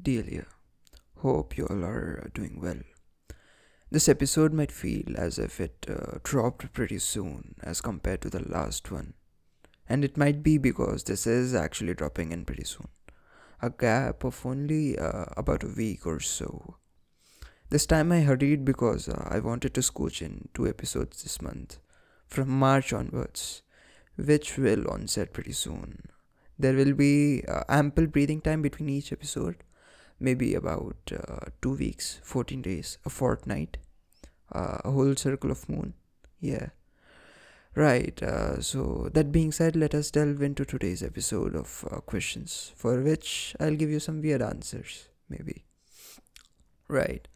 Delia. Hope you all are doing well. This episode might feel as if it uh, dropped pretty soon as compared to the last one. And it might be because this is actually dropping in pretty soon. A gap of only uh, about a week or so. This time I hurried because uh, I wanted to scooch in two episodes this month, from March onwards, which will onset pretty soon. There will be uh, ample breathing time between each episode, maybe about uh, two weeks, 14 days, a fortnight, uh, a whole circle of moon. Yeah. Right, uh, so that being said, let us delve into today's episode of uh, questions, for which I'll give you some weird answers, maybe. Right,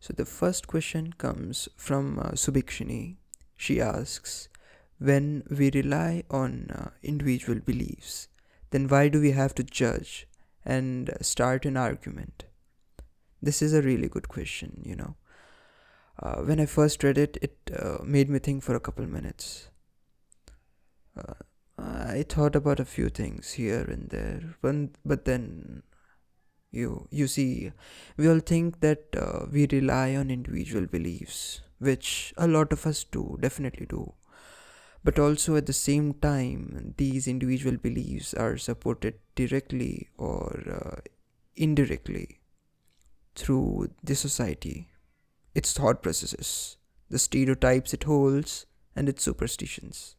so the first question comes from uh, Subikshini. She asks, When we rely on uh, individual beliefs, then why do we have to judge and start an argument? This is a really good question, you know. Uh, when I first read it, it uh, made me think for a couple minutes. Uh, I thought about a few things here and there, but, but then you you see, we all think that uh, we rely on individual beliefs, which a lot of us do, definitely do but also at the same time these individual beliefs are supported directly or uh, indirectly through the society its thought processes the stereotypes it holds and its superstitions.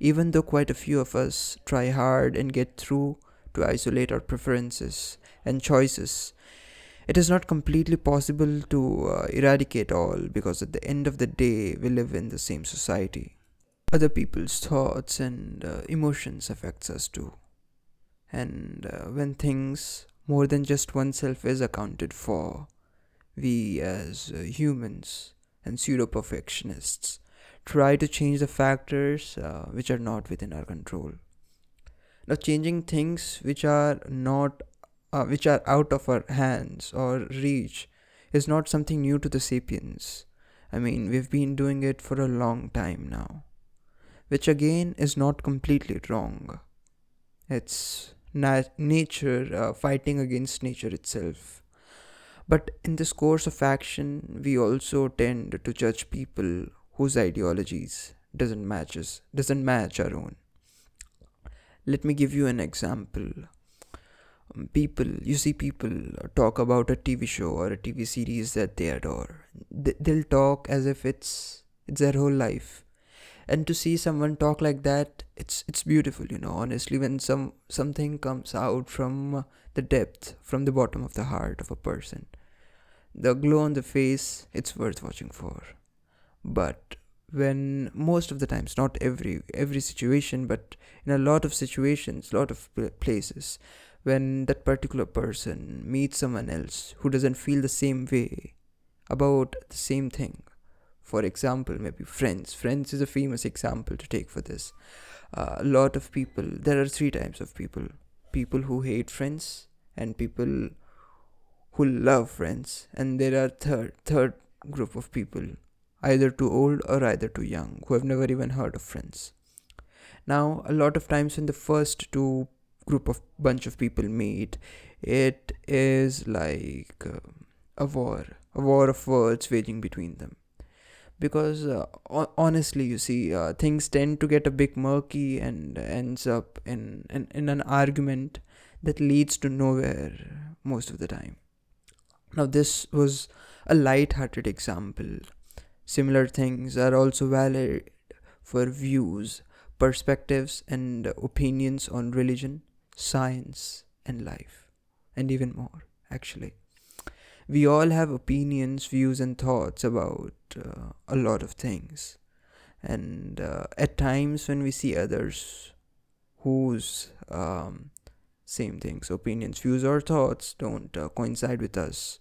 Even though quite a few of us try hard and get through to isolate our preferences and choices it is not completely possible to uh, eradicate all because at the end of the day we live in the same society other people's thoughts and uh, emotions affects us too. And uh, when things more than just oneself is accounted for we as uh, humans and pseudo perfectionists try to change the factors uh, which are not within our control. Now changing things which are not uh, which are out of our hands or reach is not something new to the sapiens. I mean we've been doing it for a long time now which again is not completely wrong. It's nat- nature uh, fighting against nature itself. But in this course of action, we also tend to judge people whose ideologies doesn't matches doesn't match our own. Let me give you an example. Um, people, you see people talk about a TV show or a TV series that they adore. They'll talk as if it's it's their whole life and to see someone talk like that it's it's beautiful you know honestly when some something comes out from the depth from the bottom of the heart of a person. The glow on the face it's worth watching for. But when most of the times not every every situation but in a lot of situations lot of places when that particular person meets someone else who doesn't feel the same way about the same thing for example maybe friends. Friends is a famous example to take for this. Uh, a lot of people there are three types of people. People who hate friends and people who love friends. And there are third third group of people either too old or either too young who have never even heard of friends. Now a lot of times when the first two group of bunch of people meet it is like uh, a war. A war of words waging between them because uh, honestly you see uh, things tend to get a bit murky and ends up in, in in an argument that leads to nowhere most of the time. Now this was a light-hearted example. Similar things are also valid for views perspectives and opinions on religion science and life and even more actually we all have opinions, views, and thoughts about uh, a lot of things. And uh, at times, when we see others whose um, same things, opinions, views, or thoughts don't uh, coincide with us,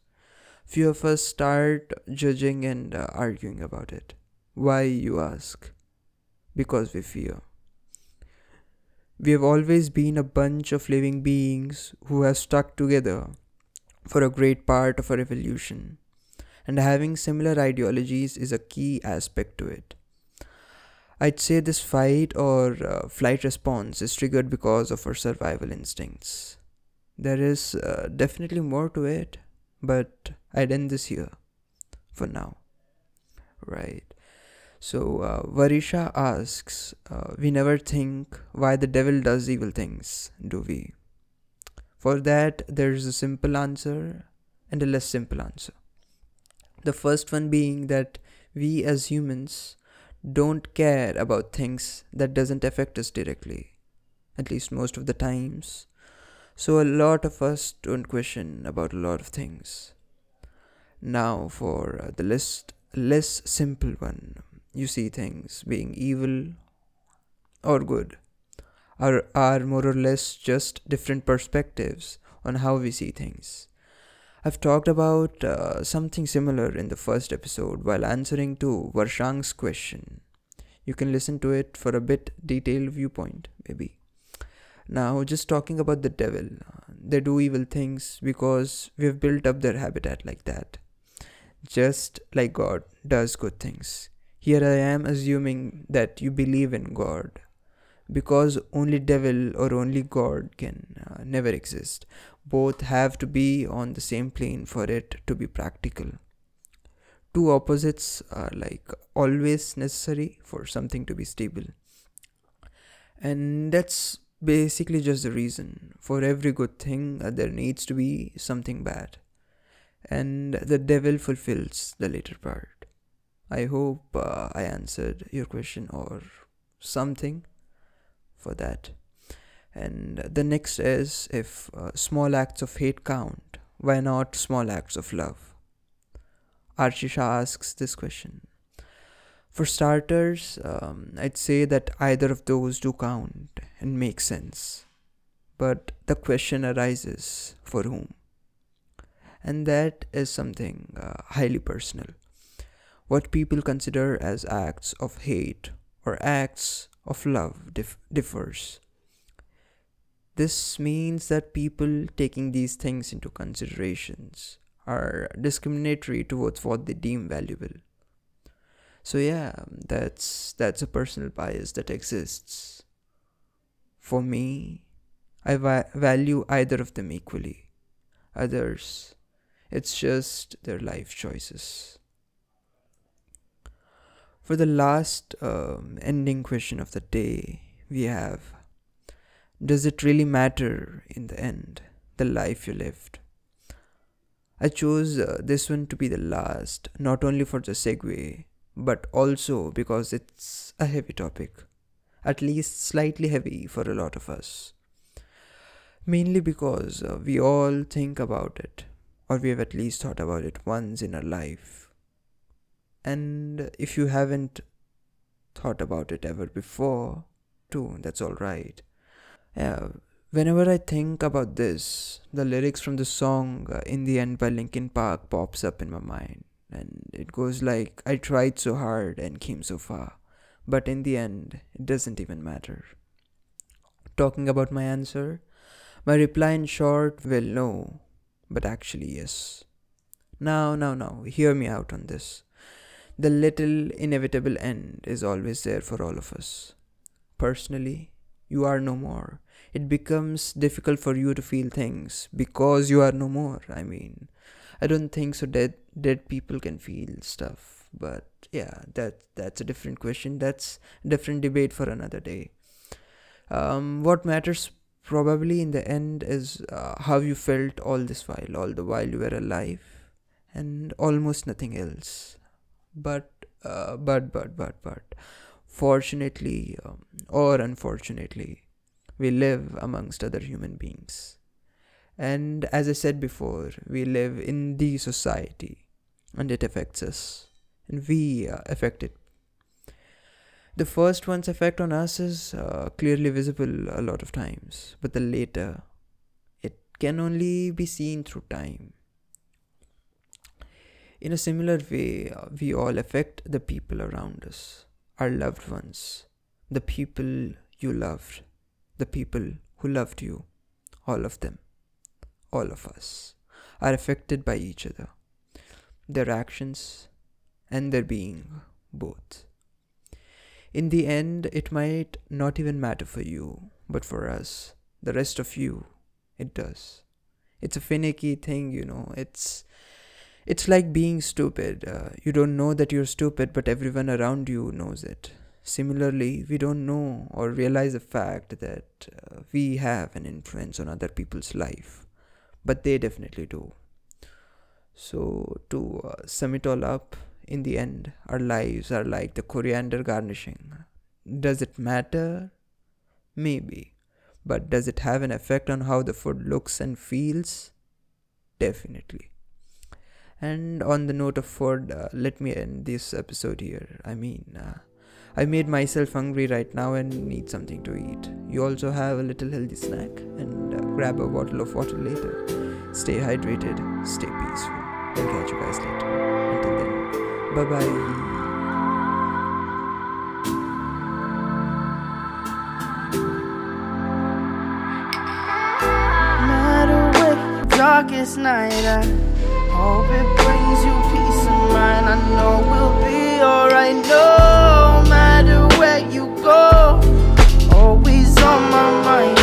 few of us start judging and uh, arguing about it. Why, you ask? Because we fear. We have always been a bunch of living beings who have stuck together for a great part of our evolution, and having similar ideologies is a key aspect to it. I'd say this fight or uh, flight response is triggered because of our survival instincts. There is uh, definitely more to it, but I'd end this here for now. Right. So, uh, Varisha asks, uh, We never think why the devil does evil things, do we? For that, there's a simple answer and a less simple answer. The first one being that we as humans don't care about things that doesn't affect us directly, at least most of the times. So a lot of us don't question about a lot of things. Now for uh, the list less simple one, you see things being evil or good are, are more or less just different perspectives on how we see things. I've talked about uh, something similar in the first episode while answering to Varshang's question. You can listen to it for a bit detailed viewpoint, maybe. Now, just talking about the devil, they do evil things because we've built up their habitat like that. Just like God does good things. Here I am assuming that you believe in God because only devil or only god can uh, never exist. Both have to be on the same plane for it to be practical. Two opposites are like always necessary for something to be stable. And that's basically just the reason. For every good thing uh, there needs to be something bad. And the devil fulfills the later part. I hope uh, i answered your question or something for that. And the next is if uh, small acts of hate count, why not small acts of love? Archisha asks this question. For starters, um, I'd say that either of those do count and make sense. But the question arises for whom? And that is something uh, highly personal. What people consider as acts of hate or acts of love dif- differs. This means that people taking these things into considerations are discriminatory towards what they deem valuable. So yeah, that's that's a personal bias that exists. For me, I va- value either of them equally. Others, it's just their life choices. For the last um, ending question of the day, we have Does it really matter in the end, the life you lived? I chose uh, this one to be the last, not only for the segue, but also because it's a heavy topic, at least slightly heavy for a lot of us. Mainly because uh, we all think about it, or we have at least thought about it once in our life and if you haven't thought about it ever before, too, that's all right. Yeah, whenever I think about this, the lyrics from the song uh, In the End by Linkin Park pops up in my mind. And it goes like, I tried so hard and came so far. But in the end, it doesn't even matter. Talking about my answer, my reply in short, well, no, but actually, yes. Now, now, now, hear me out on this the little inevitable end is always there for all of us. Personally, you are no more. It becomes difficult for you to feel things because you are no more. I mean, I don't think so dead dead people can feel stuff, but yeah, that that's a different question. That's a different debate for another day. Um, what matters probably in the end is uh, how you felt all this while, all the while you were alive, and almost nothing else but uh, but but but but fortunately um, or unfortunately we live amongst other human beings. And as i said before we live in the society and it affects us and we uh, affect it the first one's effect on us is uh, clearly visible a lot of times but the later it can only be seen through time in a similar way, we all affect the people around us, our loved ones, the people you loved, the people who loved you, all of them, all of us, are affected by each other, their actions and their being, both. In the end, it might not even matter for you, but for us, the rest of you, it does. it's a finicky thing you know it's it's like being stupid. Uh, you don't know that you're stupid but everyone around you knows it. Similarly we don't know or realize the fact that uh, we have an influence on other people's life. But they definitely do. So to uh, sum it all up in the end our lives are like the coriander garnishing. Does it matter? Maybe. But does it have an effect on how the food looks and feels? Definitely. And on the note of food, uh, let me end this episode here. I mean, uh, I made myself hungry right now and need something to eat. You also have a little healthy snack and uh, grab a bottle of water later. Stay hydrated, stay peaceful. I'll catch you guys later. Until then, bye bye. darkest night. I Hope it brings you peace of mind. I know we'll be alright no matter where you go. Always on my mind.